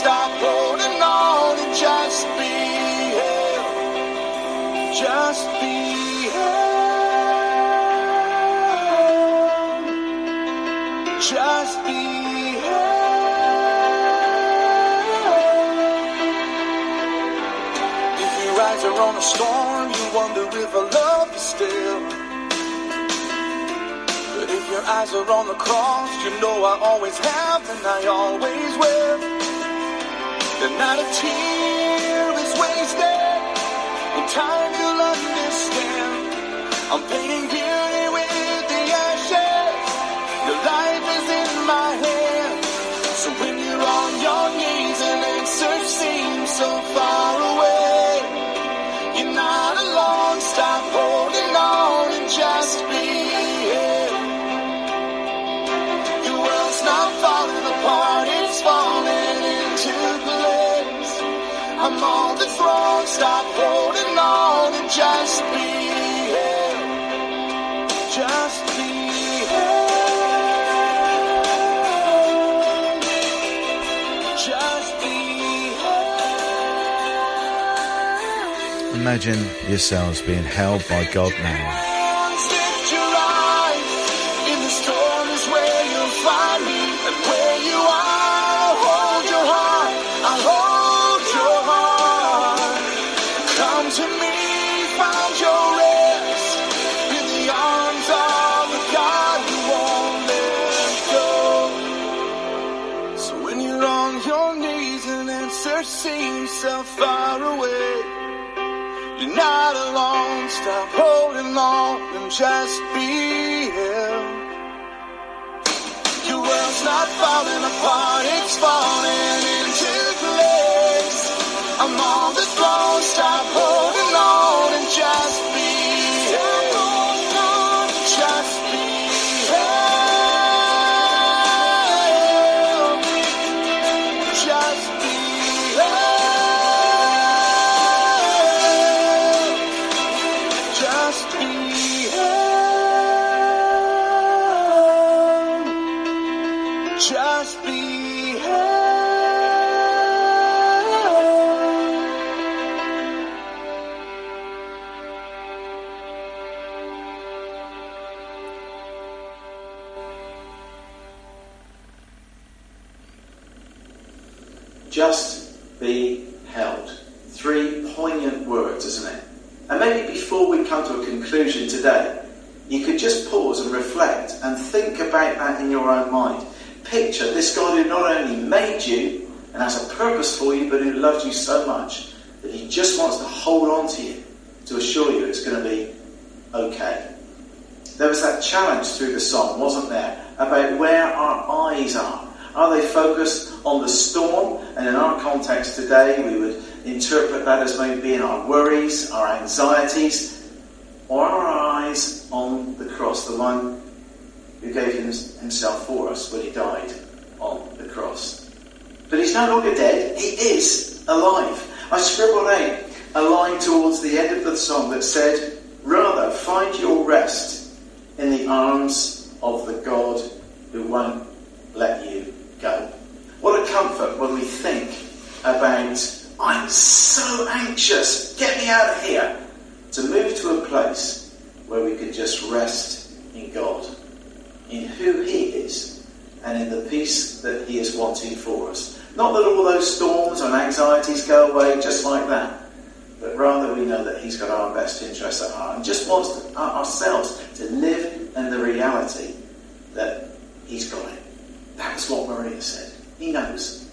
stop holding on and just be held. Just be held. Just be held. If your eyes are on a storm, you wonder if I love you still. But if your eyes are on the cross, you know I always have and I always will. And not a tear is wasted. In time you'll understand. I'm painting
Imagine yourselves being held by God now.
Stop holding on and just be here. Your world's not falling apart, it's falling into place. I'm on the throne, stop holding
own mind. Picture this God who not only made you and has a purpose for you, but who loves you so much that he just wants to hold on to you to assure you it's going to be okay. There was that challenge through the song, wasn't there, about where our eyes are. Are they focused on the storm? And in our context today, we would interpret that as maybe being our worries, our anxieties, or are our eyes on the cross, the one who gave himself for us when he died on the cross. But he's no longer dead, he is alive. I scribbled a line towards the end of the song that said, Rather, find your rest in the arms of the God who won't let you go. What a comfort when we think about, I'm so anxious, get me out of here, to move to a place where we can just rest in God, in who He is, and in the peace that He is wanting for us. Not that all those storms and anxieties go away just like that, but rather we know that He's got our best interests at heart and just wants to, uh, ourselves to live in the reality that He's got it. That's what Maria said. He knows.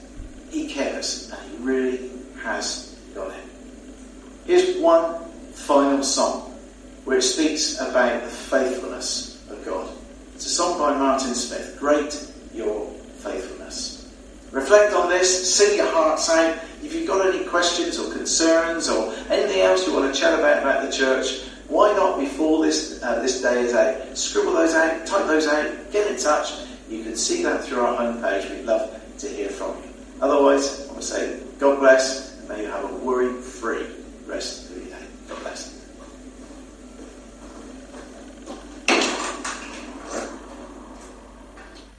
He cares. And He really has got it. Here's one final song which speaks about the faithfulness of God. It's a song by Martin Smith. Great your faithfulness. Reflect on this, sing your hearts out. If you've got any questions or concerns or anything else you want to chat about about the church, why not before this uh, this day is out, scribble those out, type those out, get in touch. You can see that through our homepage. We'd love to hear from you. Otherwise, I to say God bless and may you have a worry-free rest of your day. God bless.
Great your faithfulness. Oh God,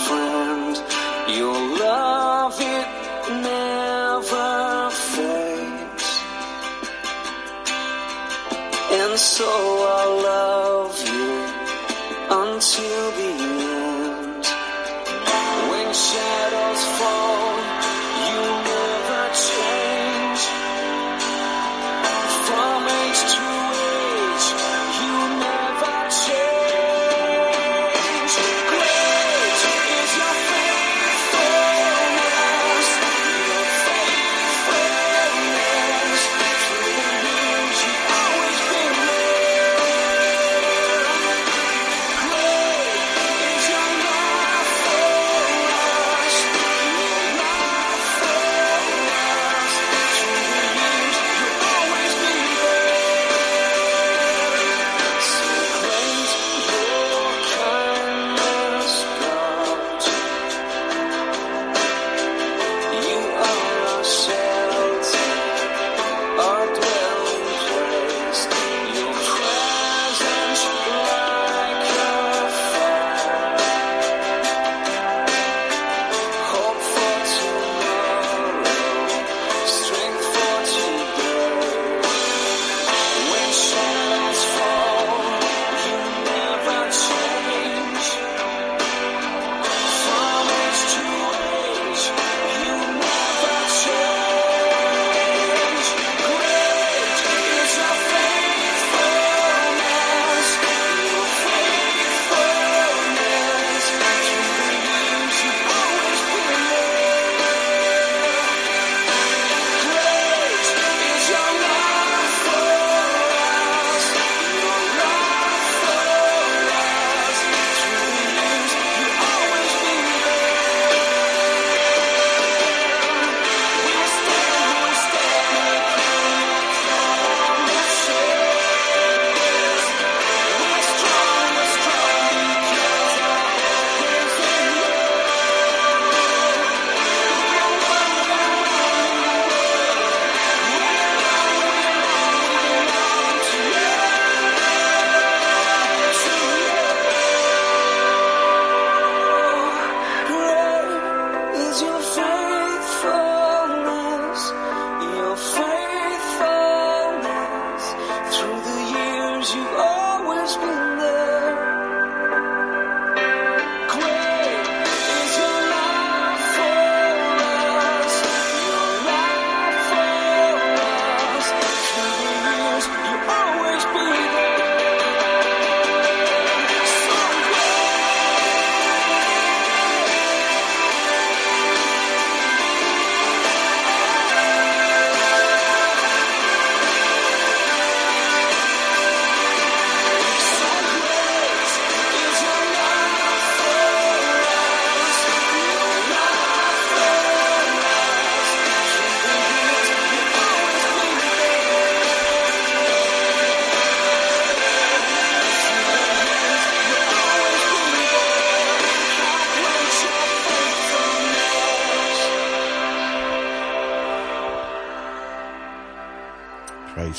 And so I'll love you until the end. When shadows fall,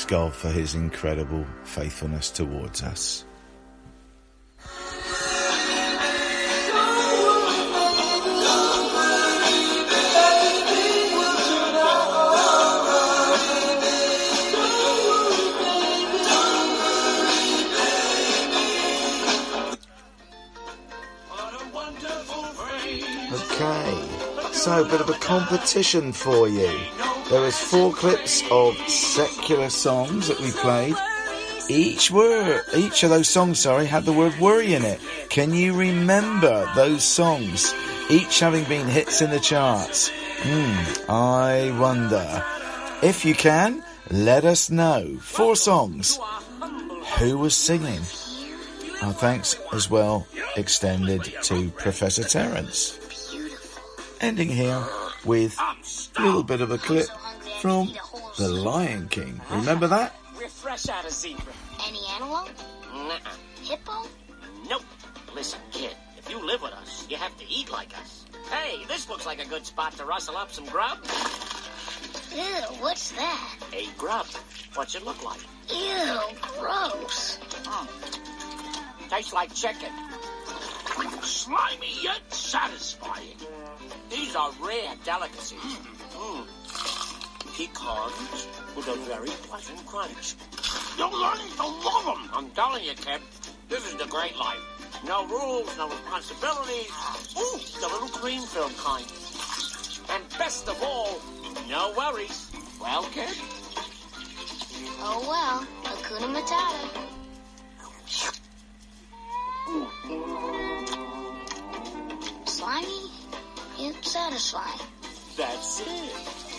Praise God for his incredible faithfulness towards us. Okay, so a bit of a competition for you. There was four clips of secular songs that we played. Each word, each of those songs, sorry, had the word worry in it. Can you remember those songs? Each having been hits in the charts. Hmm, I wonder. If you can, let us know. Four songs. Who was singing? Our thanks as well extended to Professor Terence. Ending here with a little bit of a clip from The Lion King. Remember that?
We're fresh out of zebra.
Any antelope?
Nuh-uh.
Hippo?
Nope. Listen, kid, if you live with us, you have to eat like us. Hey, this looks like a good spot to rustle up some grub.
Ew, what's that?
A grub. What's it look like?
Ew, gross.
Tastes like chicken. Slimy yet satisfying. These are rare delicacies. Mm. Pecans with a very pleasant crunch. You're learning to love them. I'm telling you, kid, this is the great life. No rules, no responsibilities. Ooh, the little cream filled kind. And best of all, no worries. Well, kid?
Oh well, Hakuna Matata. Slimy, yet satisfying.
That's it.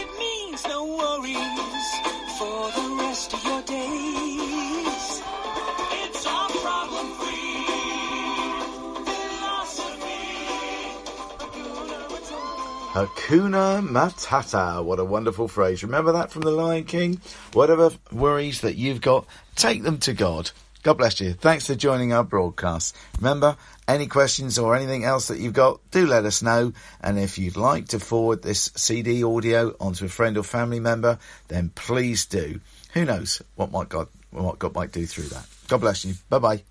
It means no worries for the rest of your days.
Hakuna Matata. What a wonderful phrase. Remember that from The Lion King? Whatever worries that you've got, take them to God. God bless you. Thanks for joining our broadcast. Remember, any questions or anything else that you've got, do let us know. And if you'd like to forward this CD audio onto a friend or family member, then please do. Who knows what might God, what God might do through that. God bless you. Bye bye.